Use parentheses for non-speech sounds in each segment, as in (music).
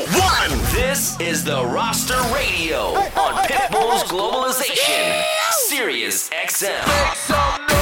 one. This is the Roster Radio on Pitbull's Globalization, Sirius XM.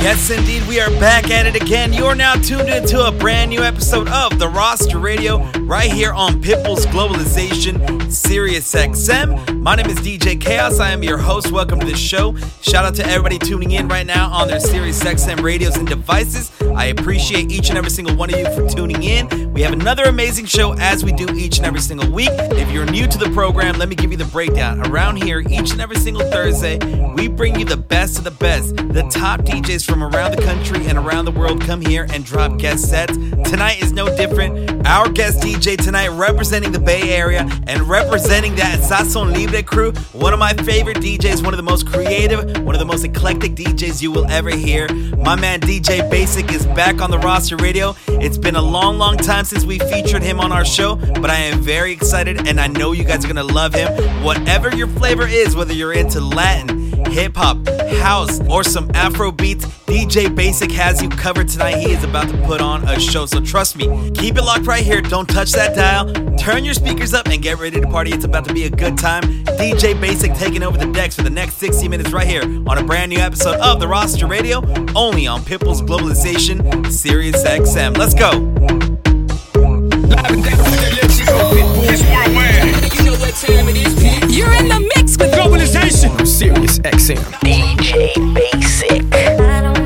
Yes, indeed, we are back at it again. You are now tuned into a brand new episode of the Roster Radio right here on Pitbull's Globalization, Sirius XM. My name is DJ Chaos. I am your host. Welcome to the show. Shout out to everybody tuning in right now on their Sirius XM radios and devices. I appreciate each and every single one of you for tuning in. We have another amazing show as we do each and every single week. If you're new to the program, let me give you the breakdown. Around here, each and every single Thursday, we bring you the best of the best, the top DJs from around the country and around the world come here and drop guest sets. Tonight is no different. Our guest DJ tonight representing the Bay Area and representing that Sazon Libre crew. One of my favorite DJs, one of the most creative, one of the most eclectic DJs you will ever hear. My man DJ Baysik is back on the roster radio. It's been a long, long time since we featured him on our show, but I am very excited and I know you guys are gonna love him. Whatever your flavor is, whether you're into Latin, hip hop, house, or some Afro beats, DJ Baysik has you covered tonight. He is about to put on a show, so trust me. Keep it locked right here. Don't touch that dial. Turn your speakers up and get ready to party. It's about to be a good time. DJ Baysik taking over the decks for the next 60 minutes right here on a brand new episode of the Roster Radio, only on Pitbull's Globalization, Sirius XM. Let's go. You're in the mix with Globalization. Sirius XM. DJ Baysik.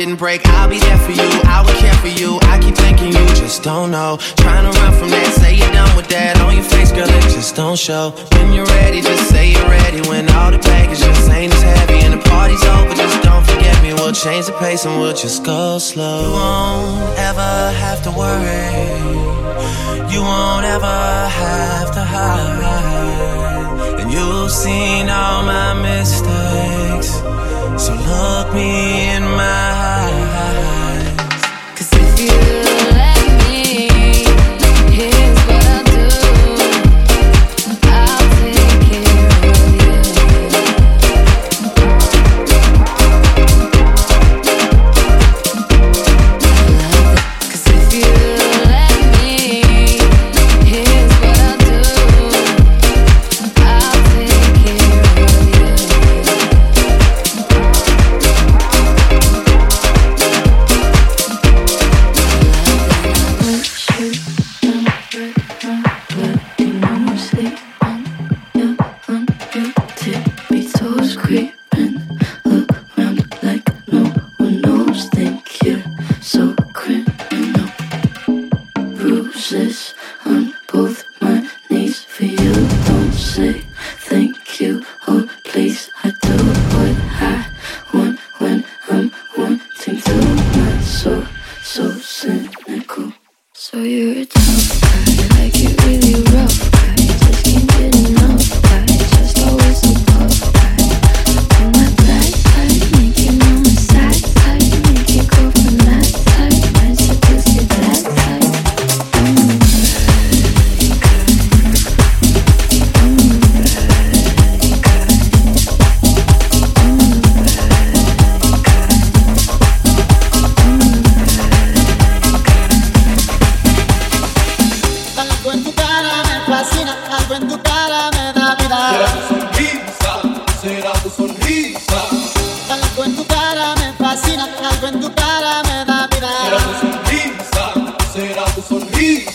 Didn't break. I'll be there for you, I will care for you. I keep thinking you just don't know. Trying to run from that, say you're done with that. On your face, girl, it just don't show. When you're ready, just say you're ready. When all the baggage just ain't as heavy and the party's over, just don't forget me. We'll change the pace and we'll just go slow. You won't ever have to worry. You won't ever have to hide. And you've seen all my mistakes. So look me in aqui.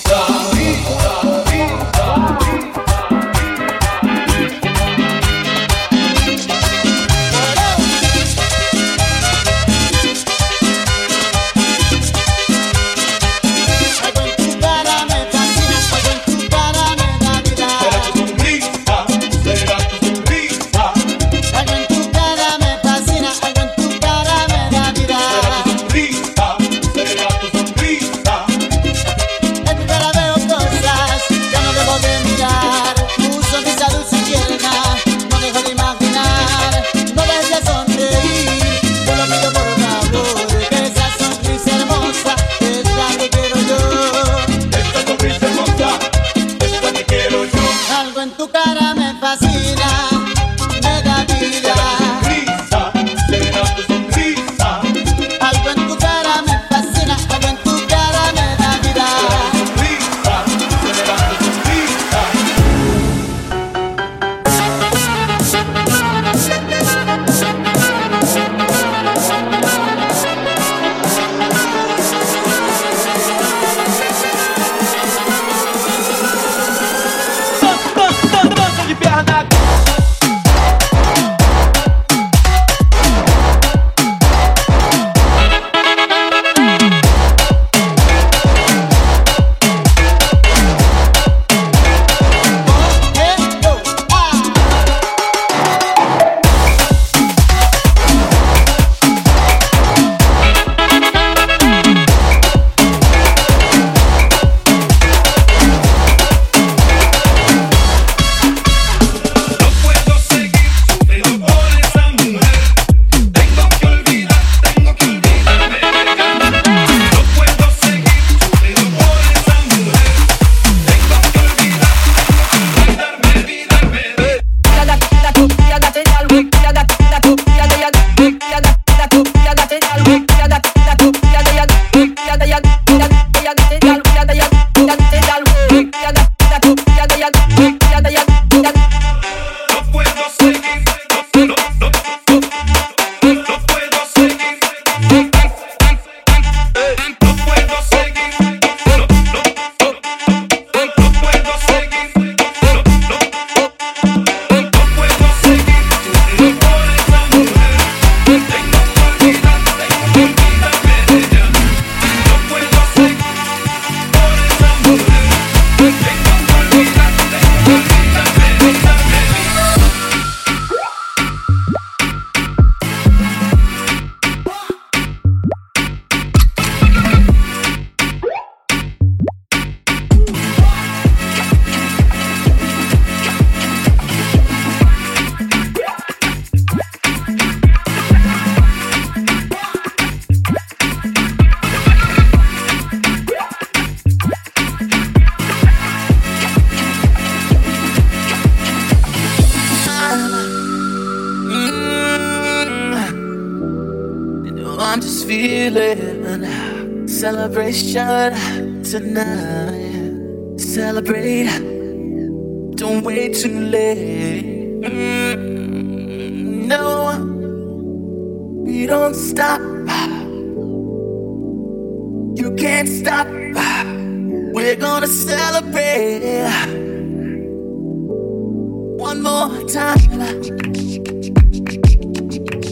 more time.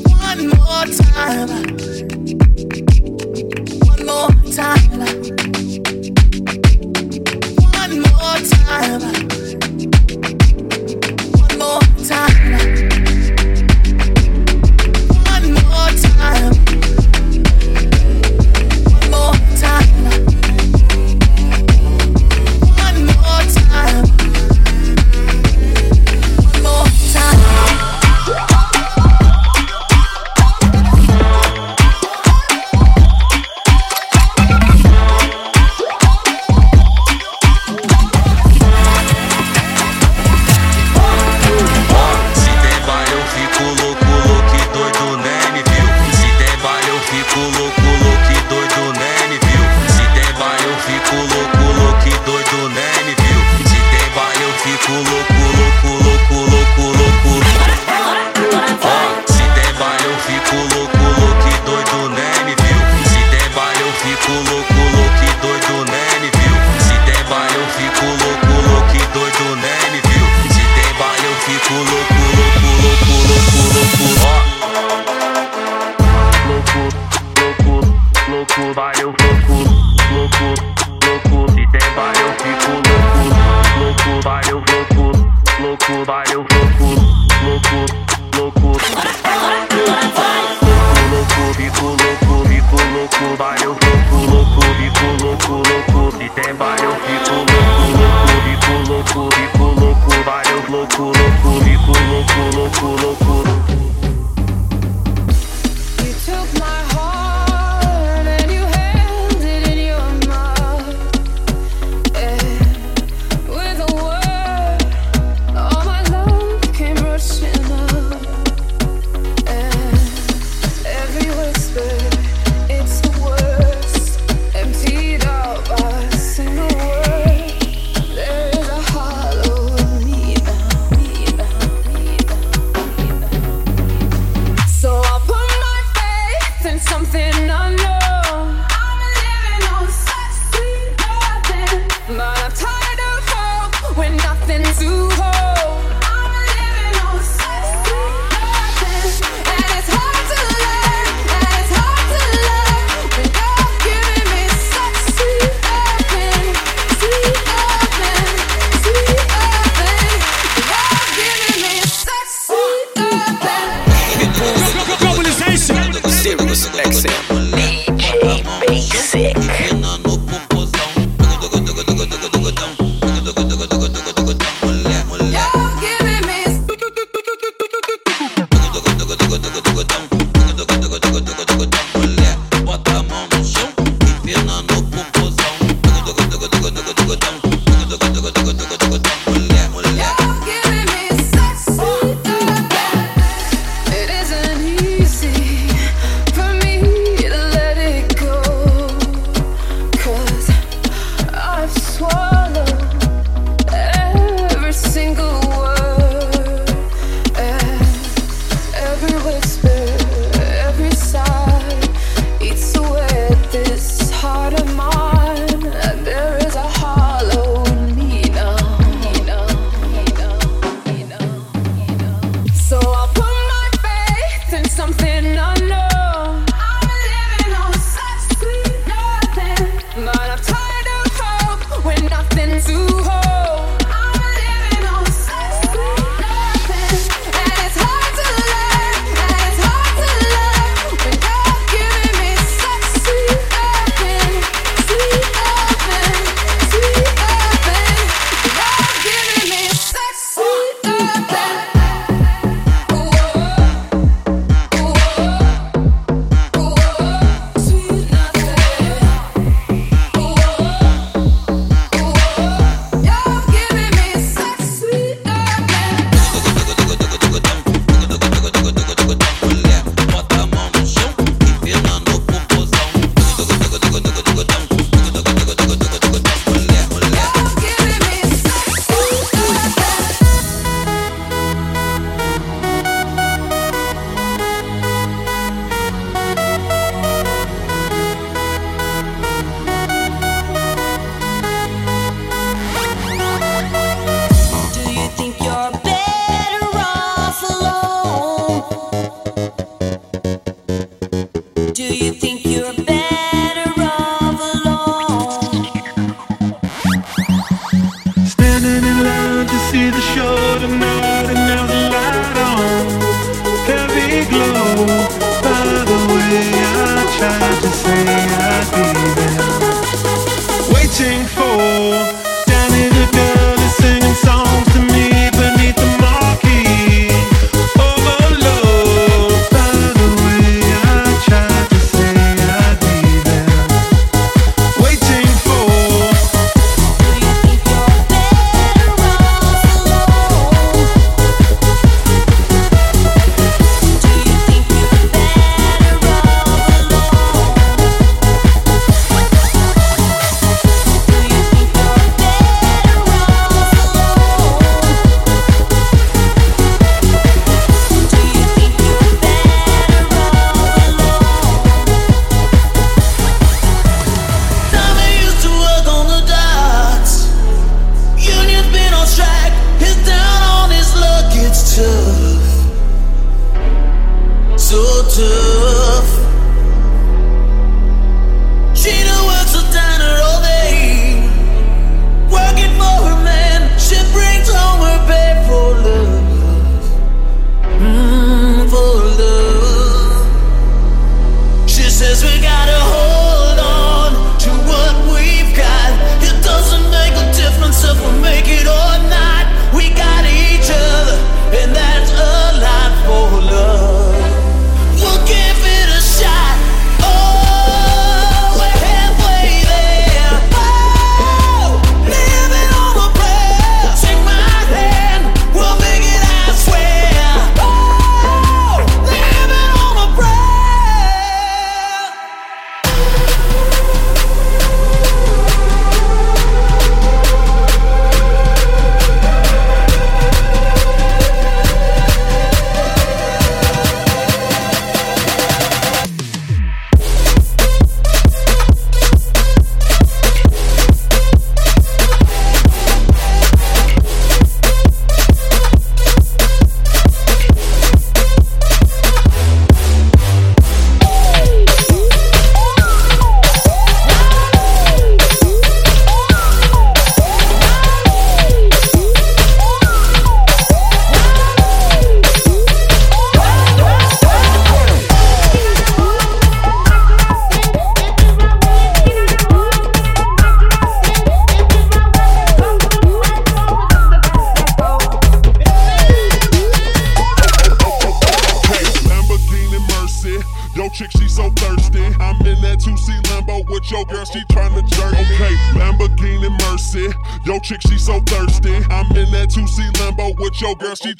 One more time. One more time. One more time.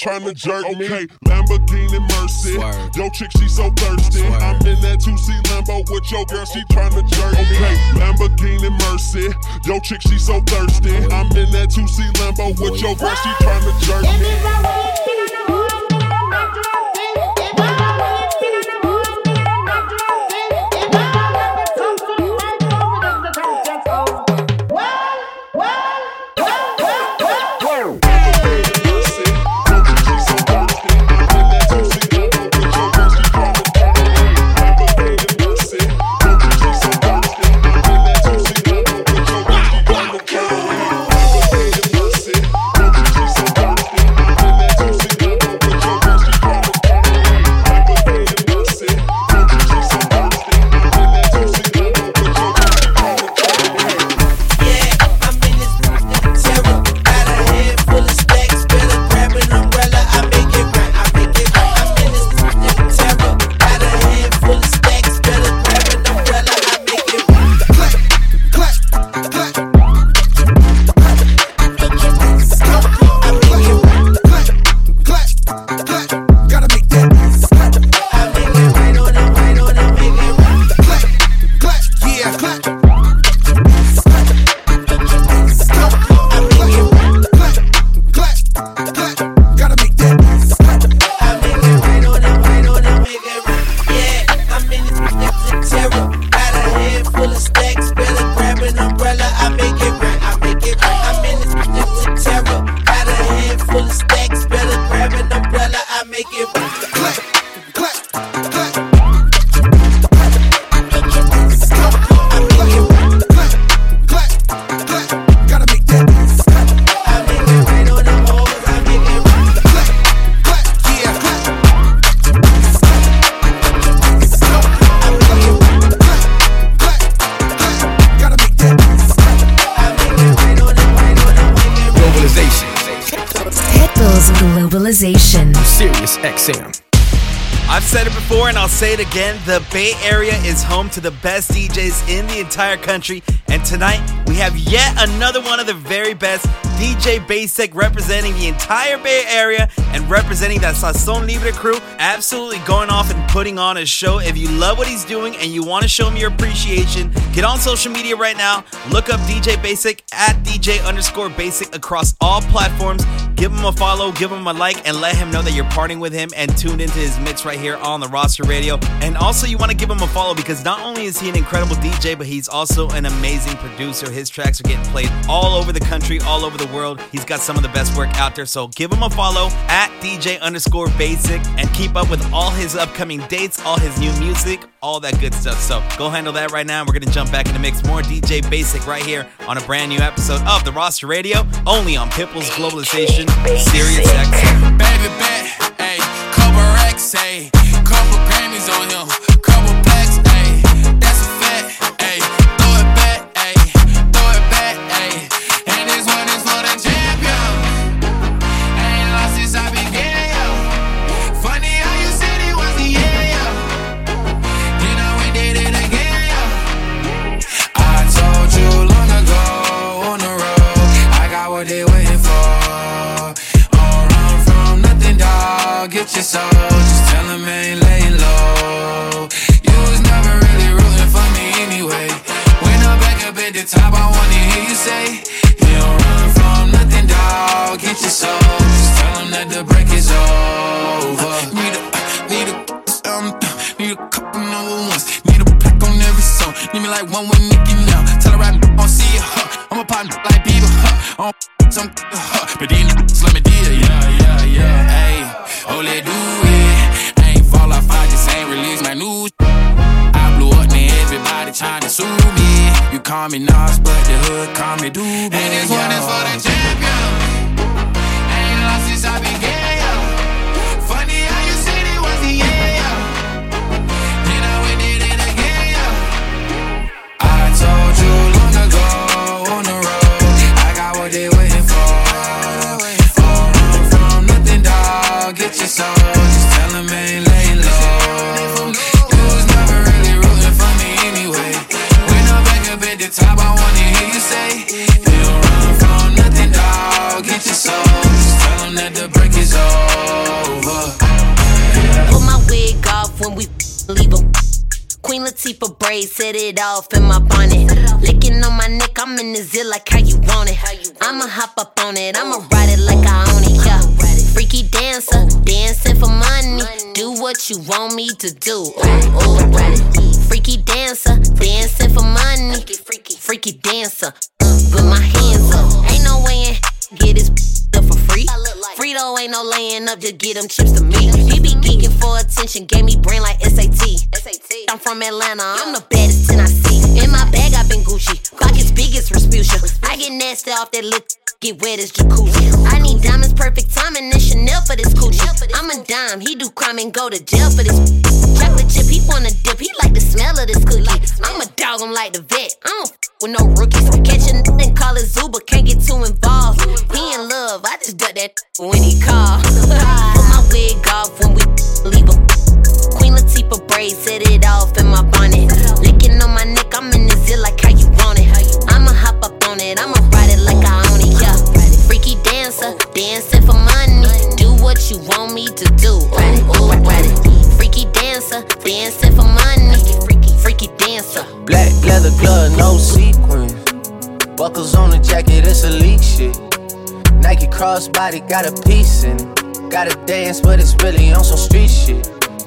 Your to she tryna jerk me. Okay, Lamborghini Mercy. Swerve. Yo, chick, she so thirsty. Swerve. I'm in that 2C Lambo with your girl, she trying to jerk me. Okay, Lamborghini Mercy. Yo, chick, she so thirsty. I'm in that 2C Lambo with your girl, she trying to jerk me. Say it again. The Bay Area is home to the best DJs in the entire country. And tonight we have yet another one of the very best DJ Baysik representing the entire Bay Area and representing that Sazon Libre crew. Absolutely going off and putting on a show. If you love what he's doing and you want to show him your appreciation, get on social media right now. Look up DJ Baysik at DJ underscore Baysik across all platforms. Give him a follow, give him a like, and let him know that you're partying with him and tuned into his mix right here on the roster radio. And also, you want to give him a follow because not only is he an incredible DJ, but he's also an amazing producer. His tracks are getting played all over the country, all over the world. He's got some of the best work out there. So give him a follow at DJ underscore Baysik and keep up with all his upcoming dates, all his new music, all that good stuff. So go handle that right now. We're going to jump back in the mix. More DJ Baysik right here on a brand new episode of the roster radio, only on Pitbull's Globalization, Sirius XM. Baby bet, ayy, couple racks, ayy, couple Grammys on him, what you want me to do. Ooh, ooh. Freaky dancer, dancing for money. Freaky dancer, uh, with my hands up. Ain't no way in get this (laughs) up for free. Frito ain't no laying up, just get them chips to me. He be geeking for attention, gave me brain like SAT. I'm from Atlanta, I'm the baddest 10 I see. In my bag, i been Gucci. Clock is big as Respucia. I get nasty off that lip, get wet as jacuzzi. I need diamonds, perfect timing, and Chanel for this coochie. I'm a dime, he do crime and go to jail for this. Chocolate chip, he wanna dip, he like the smell of this cookie. I'm a dog, I'm like the vet. I don't f- with no rookies. Catch a n- and call it but can't get too involved. He in love, I just duck that when he call. (laughs) Put my wig off when we leave him. Queen Latifah braid, set it off in my bonnet. Licking on my neck, I'm in the zit like how you want it. I'ma hop up on it, I'ma ride it like I dancing for money. Do what you want me to do. Ooh, ooh. Freaky dancer, dancing for money. Freaky dancer. Black leather glove, no sequin. Buckles on the jacket, it's elite shit. Nike crossbody got a piece in it. Gotta dance, but it's really on some street shit.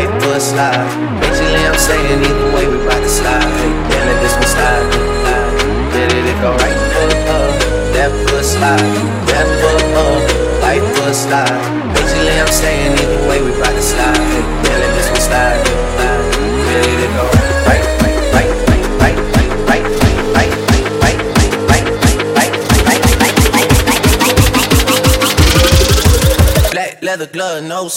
Life for a slide. Basically, I'm saying either way, we bout to slide. Then let this one slide. Did it, it go right foot up, left foot slide. Left foot up, right foot slide. Basically, I'm saying either way, we bout to slide. Then let this one slide. Did it, it go right, right, right, right, right, right. Leather glove, no.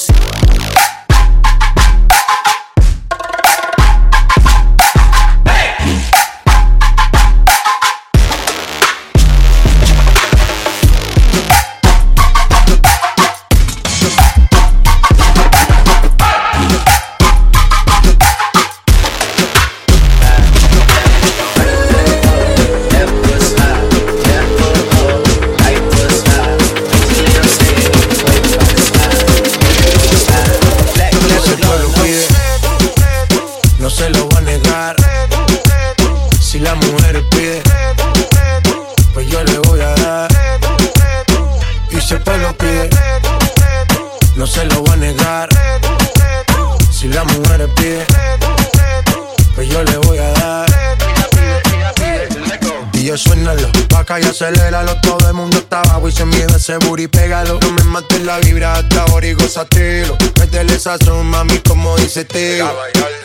seteo.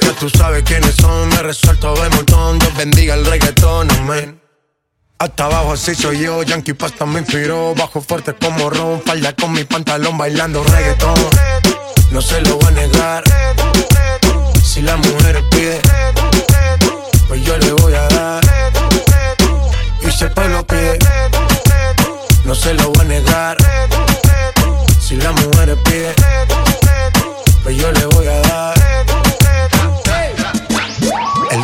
Ya tú sabes quiénes son, me resuelto de montón. Dios bendiga el reggaetón, amén. Hasta abajo así soy yo, Yankee Pasta me inspiró. Bajo fuerte como ron, falda con mi pantalón bailando reggaetón. No se lo voy a negar. Si la mujer pide, pues yo le voy a dar. Y si el pueblo pide, no se lo voy a negar. Si la mujer pide, pues yo le voy a dar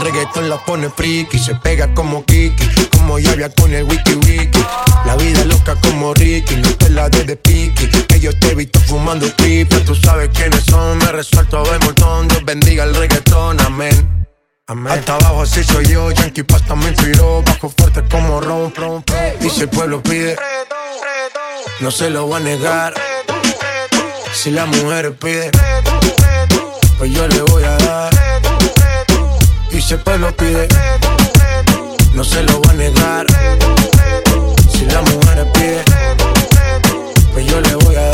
reggaetón la pone friki, se pega como Kiki, como Yavia con el wiki wiki. La vida loca como Ricky, no te la de de piqui. Que yo te he visto fumando pipa, tú sabes quiénes son, me resuelto a ver montón. Dios bendiga el reggaetón, amén. Amén. Hasta abajo así soy yo, Yankee Pasta me inspiró, bajo fuerte como rom, rom, Y si el pueblo pide, no se lo va a negar. Si la mujer pide, pues yo le voy a dar y siempre lo pide. No se lo va a negar. Si la mujer pide, pues yo le voy a dar.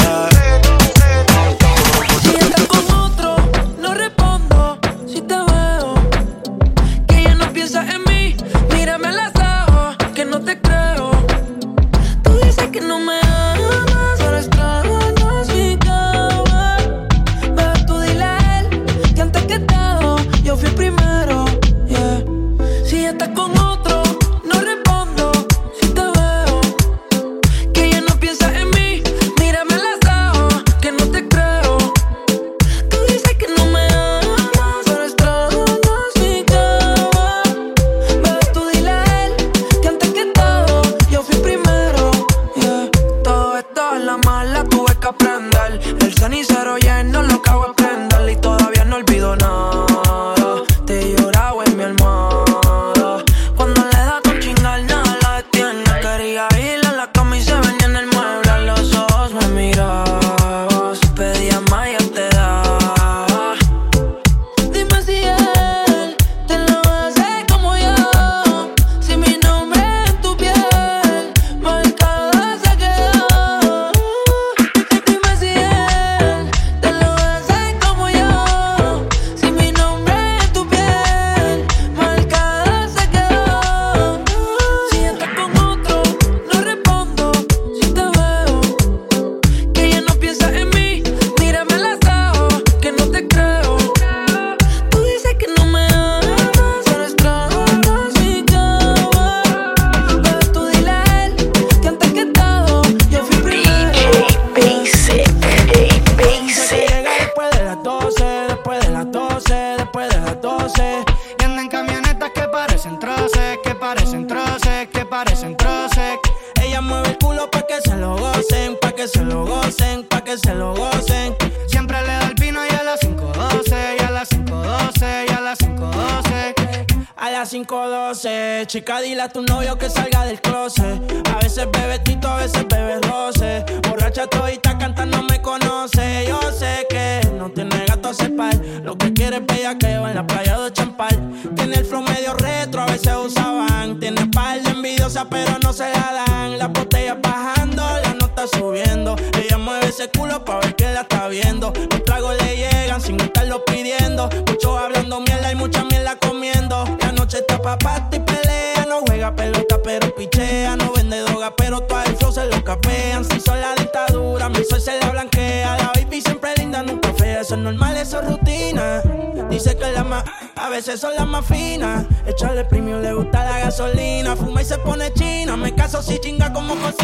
si chinga como con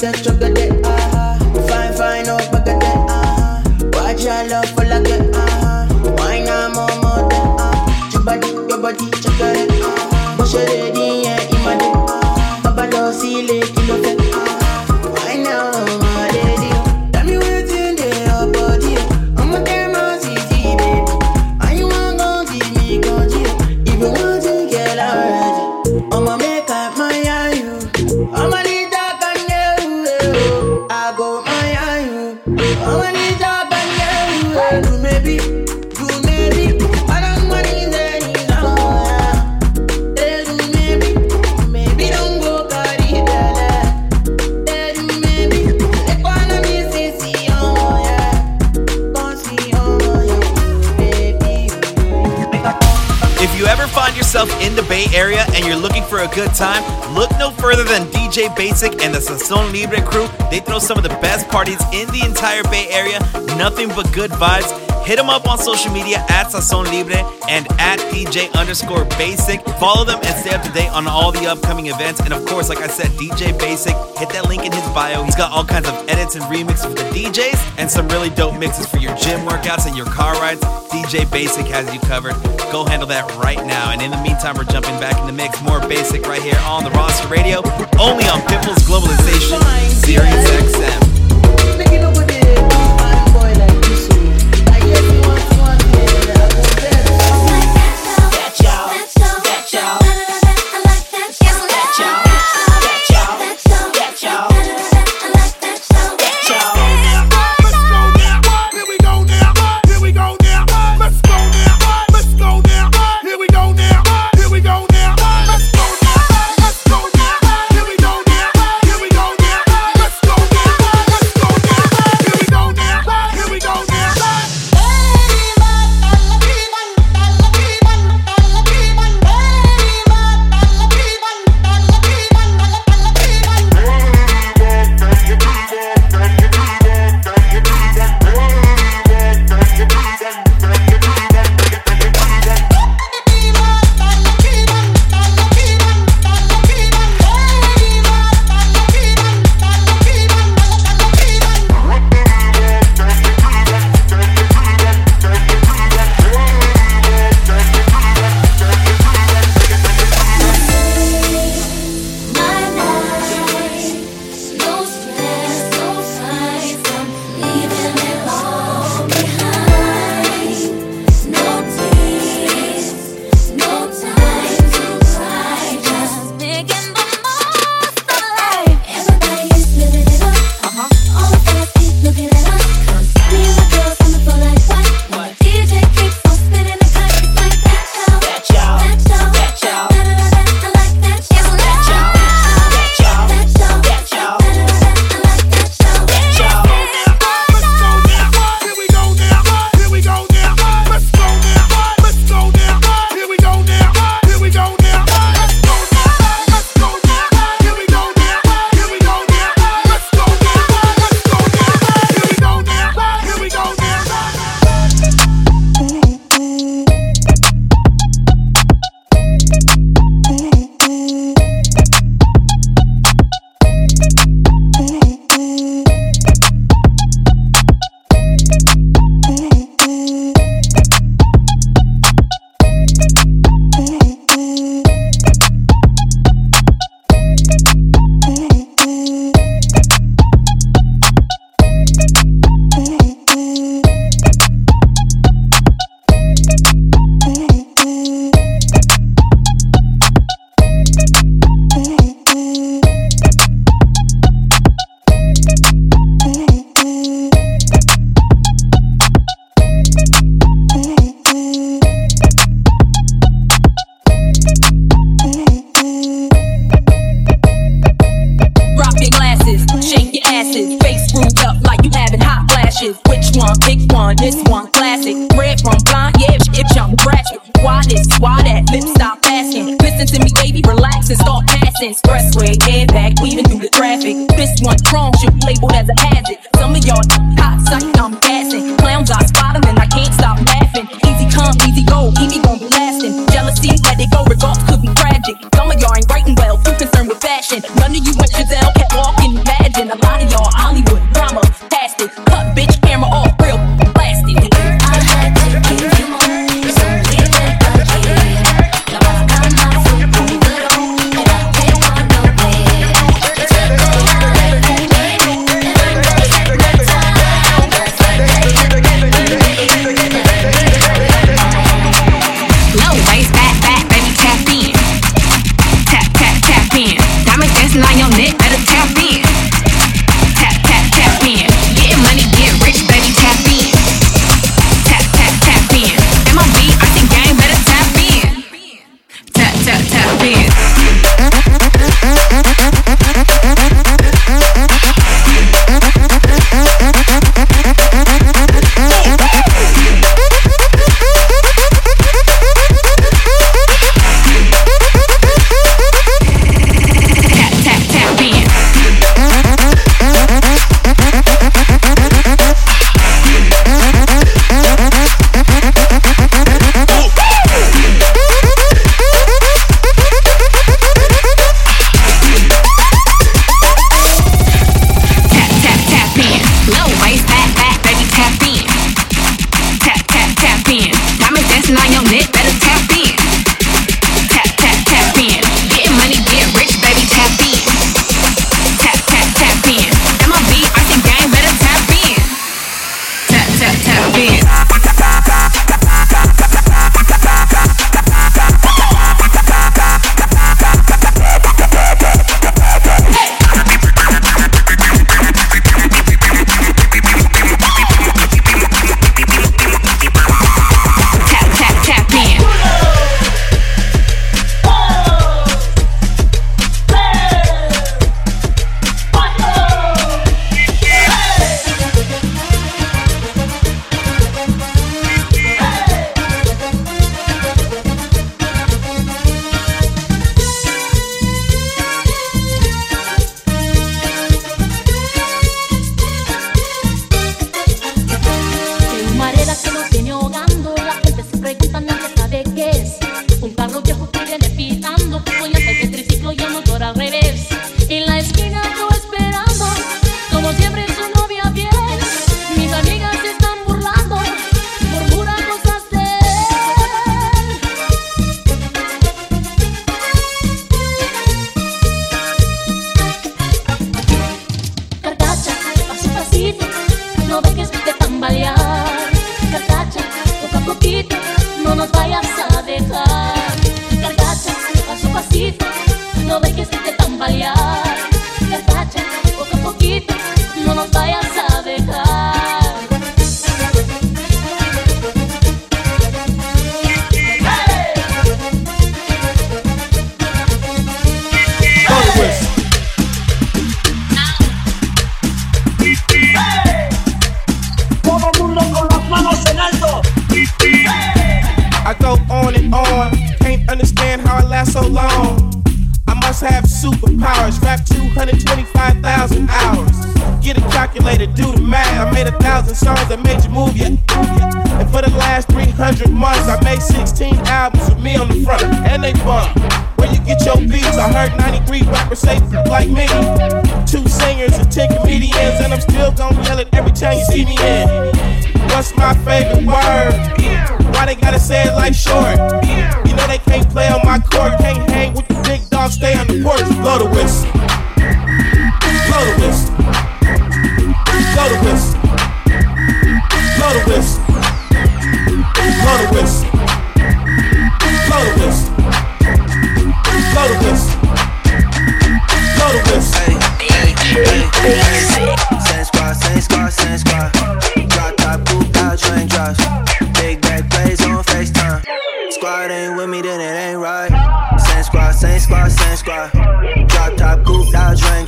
fẹ́ ọmọ good time, look no further than DJ Baysik and the Sazon Libre crew. They throw some of the best parties in the entire Bay Area. Nothing but good vibes. Hit them up on social media at Sazon Libre and at DJ underscore Baysik. Follow them and stay up to date on all the upcoming events. And of course, like I said, DJ Baysik, hit that link in his bio. He's got all kinds of edits and remixes for the DJs and some really dope mixes for your gym workouts and your car rides. DJ Baysik has you covered. Go handle that right now. And in the meantime, we're jumping back in the mix. More Baysik right here on the roster radio, only on Pitbull's Globalization, Sirius XM.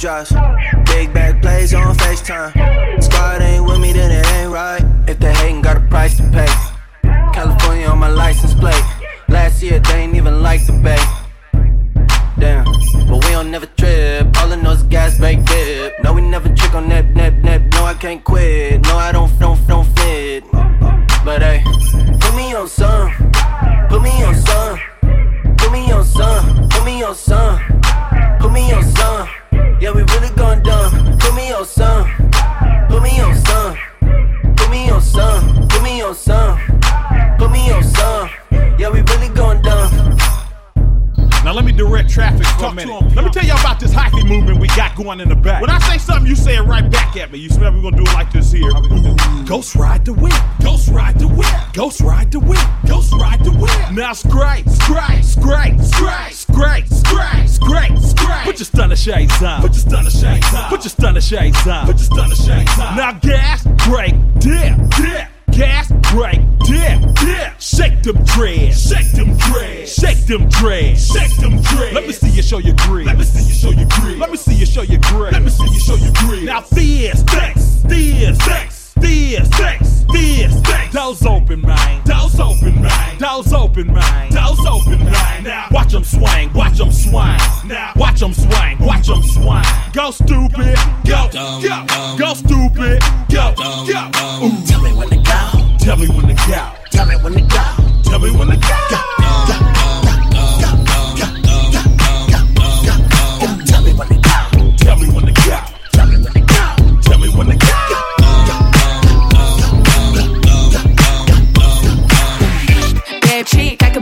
Drops. Big back plays on FaceTime. Squad ain't with me, then it ain't right. If they hating, got a price to pay. California on my license plate. Last year, they ain't even like the bay. Damn, but we don't never trip. All I know is gas bank dip. No, we never trick on that, that, that. No, I can't quit. No, I don't, don't, don't fit. But hey, put me on some. Put me on some. Put me on some. Put me on some. Yeah, we really gone dumb. Put me on some. Put me on some. Put me on some. Put me on some. Put me on some. Yeah, we really. Now let me direct traffic for a minute. Let me tell y'all about this hyphy movement we got going in the back. When I say something, you say it right back at me. You smell we're gonna do it like this here. Ghost ride the whip. Ghost ride the whip. Ghost ride the whip. Ghost ride the whip. Now scrape, scrape, scrape, scrape, scrape, scrape, scrape, scrape. Put your stunner shades on. Put your stunner shades on. Put your stunner shades on. Put your stunner shades on. Now gas, brake, dip, dip. Gas, break, dip, dip. Shake them dreads. Shake them dreads. Shake them dreads. Shake them dreads. Let me see you show your grit. Let me see you show your grit. Let me see you show your grit. Let me see you show your grit. Now fierce, sex, fierce, sex, fierce, sex, fierce. Doors open, man. Doors open, man. Doors open, man. Doors open, man. Now watch them swing. Watch them swing. Now watch them swing. Watch them swing. Go stupid. Go. Go. Go stupid. Go. Go. Ooh. Tell me when to go. Tell me when to go. Tell me when to go. Tell me when to go. Tell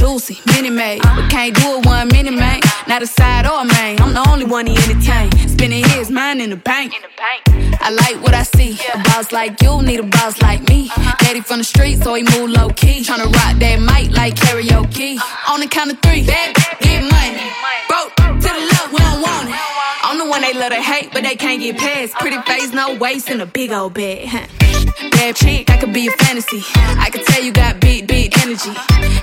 Juicy, mini made, but can't do it one minute, man. Not a side or a main. I'm the only one he entertain. Spending his mind in the bank. I like what I see. A boss like you need a boss like me. Uh-huh. Daddy from the street, so he move low key. Tryna rock that mic like karaoke. Uh-huh. On the count of three, bad, get money. Broke to the left, we don't want it. I'm the one they love to hate, but they can't get past. Pretty uh-huh. face, no waist, and a big old bed. Bad chick, I could be a fantasy. I could tell you got beat, beat energy.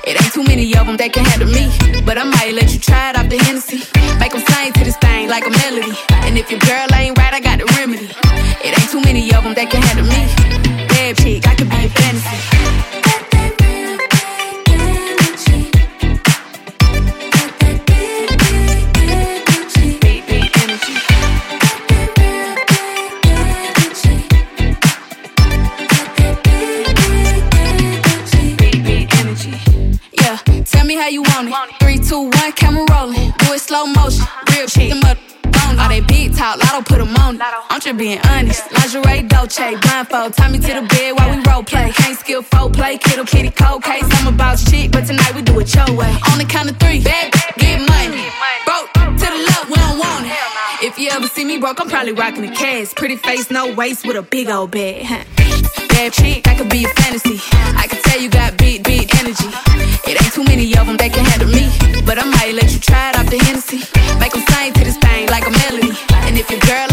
It ain't too many of them that can handle me. But I might let you try it off the Hennessy. Make them sing to this thing like a melody. And if your girl ain't right, I got the remedy. It ain't too many of them that can handle me. Bad chick, I could be a fantasy. How you want it. Three, two, one, camera rolling. Do it slow motion. Real. Them on all they big talk, lotto put 'em on it. I'm just being honest. Lingerie, Dolce, blindfold. Tie me to the bed while we role play. Can't skill folk play, kiddo, kitty, cold case. I'm about shit, but tonight we do it your way. On the count of three, bad, get money. Broke to the left, we don't want it. If you ever see me broke, I'm probably rocking a cast. Pretty face, no waist, with a big old bag. Bad chick, I could be a fantasy. I could tell you got beat, beat energy. It ain't too many of them that can handle me. But I might let you try it off the Hennessy. Make them sing to this thing like a melody. And if your girl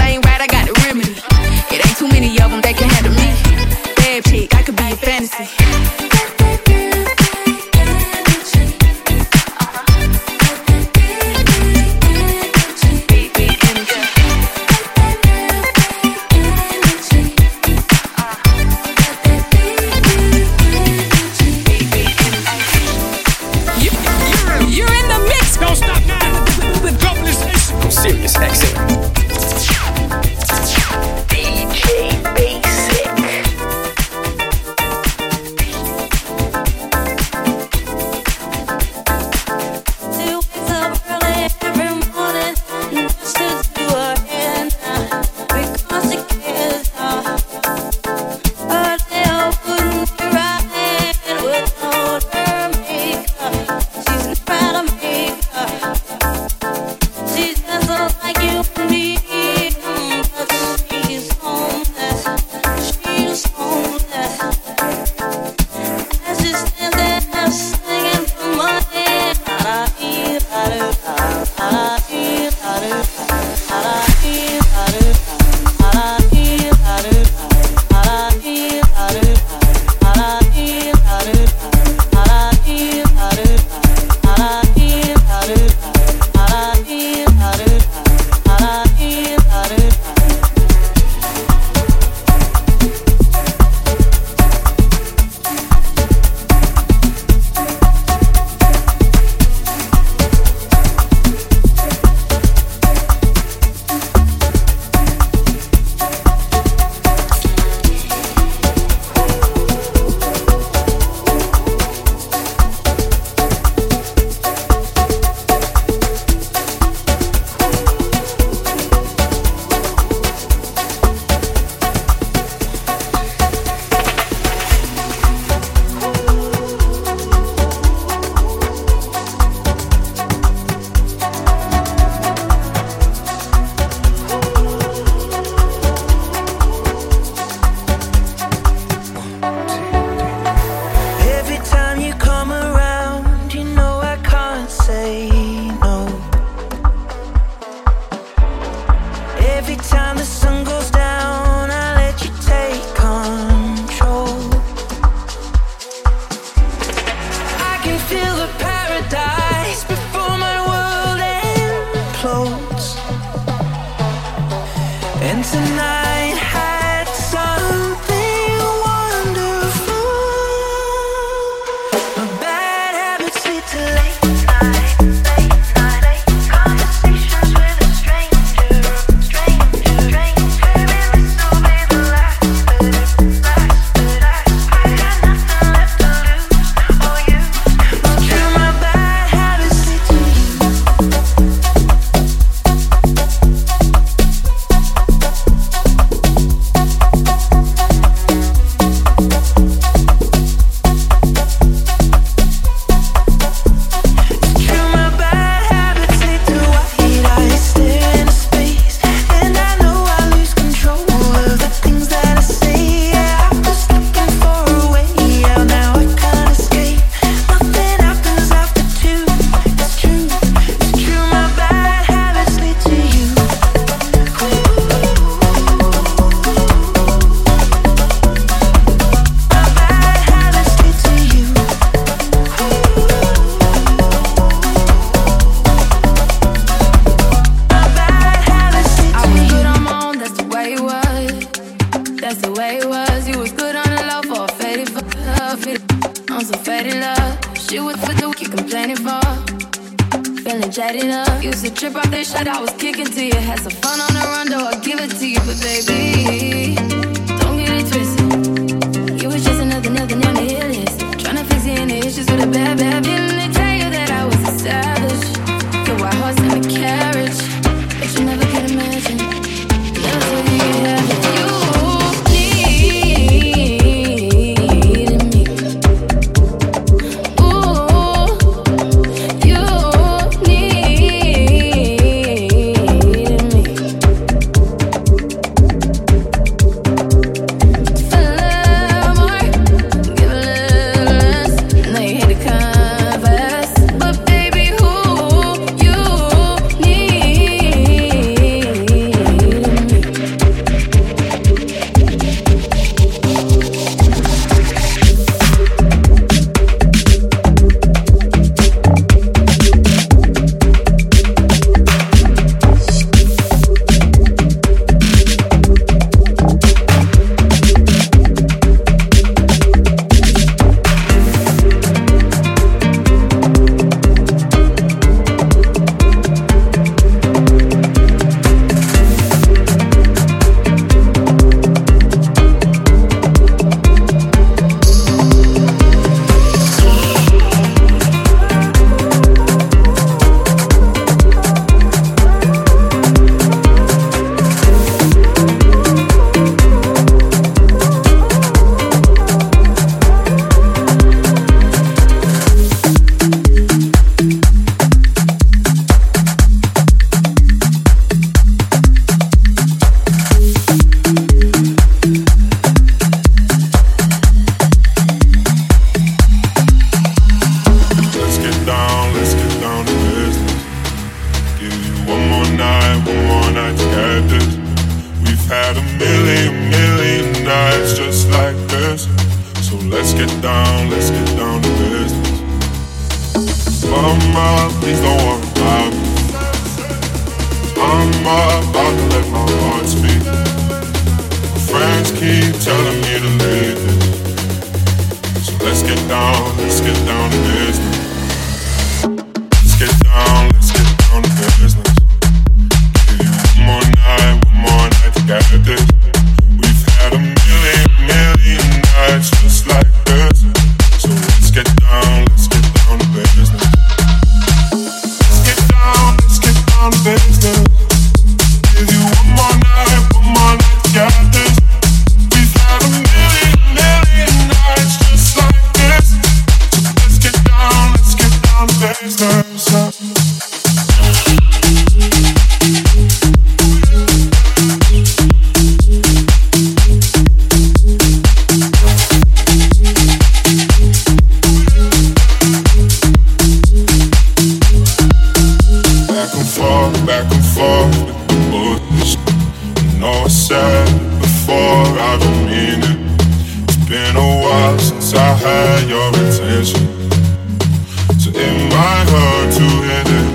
hit it.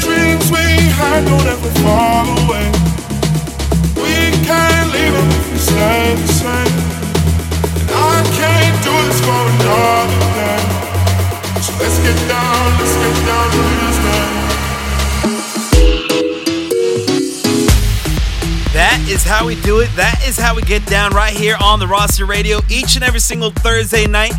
Dreams we had don't ever fall away. We can't leave them if we stay the same. And I can't do this for another day. So let's get down, let's get down to business. That is how we do it. That is how we get down right here on the roster radio each and every single Thursday night.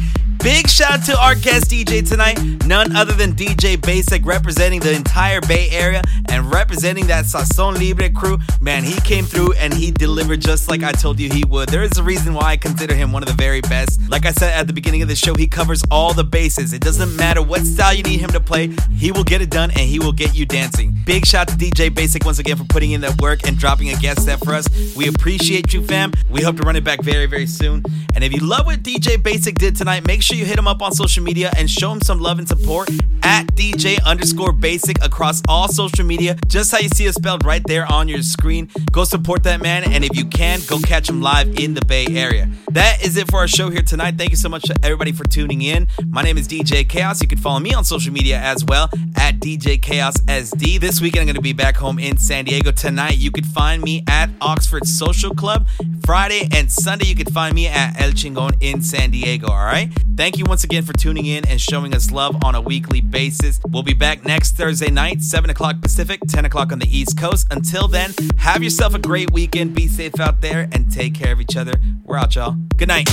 Big shout out to our guest DJ tonight, none other than DJ Baysik, representing the entire Bay Area and representing that Sazon Libre crew. Man, he came through and he delivered just like I told you he would. There is a reason why I consider him one of the very best. Like I said at the beginning of the show, he covers all the bases. It doesn't matter what style you need him to play, he will get it done and he will get you dancing. Big shout out to DJ Baysik once again for putting in that work and dropping a guest set for us. We appreciate you, fam. We hope to run it back very, very soon. And if you love what DJ Baysik did tonight, make sure you hit him up on social media and show him some love and support at DJ underscore Baysik across all social media. Just how you see it spelled right there on your screen. Go support that man, and if you can, go catch him live in the Bay Area. That is it for our show here tonight. Thank you so much to everybody for tuning in. My name is DJ Chaos. You can follow me on social media as well at DJ Chaos SD. This weekend I'm going to be back home in San Diego. Tonight you can find me at Oxford Social Club. Friday and Sunday you can find me at El Chingon in San Diego. All right. Thank you once again for tuning in and showing us love on a weekly basis. We'll be back next Thursday night, 7 o'clock Pacific, 10 o'clock on the East Coast. Until then, have yourself a great weekend. Be safe out there and take care of each other. We're out, y'all. Good night.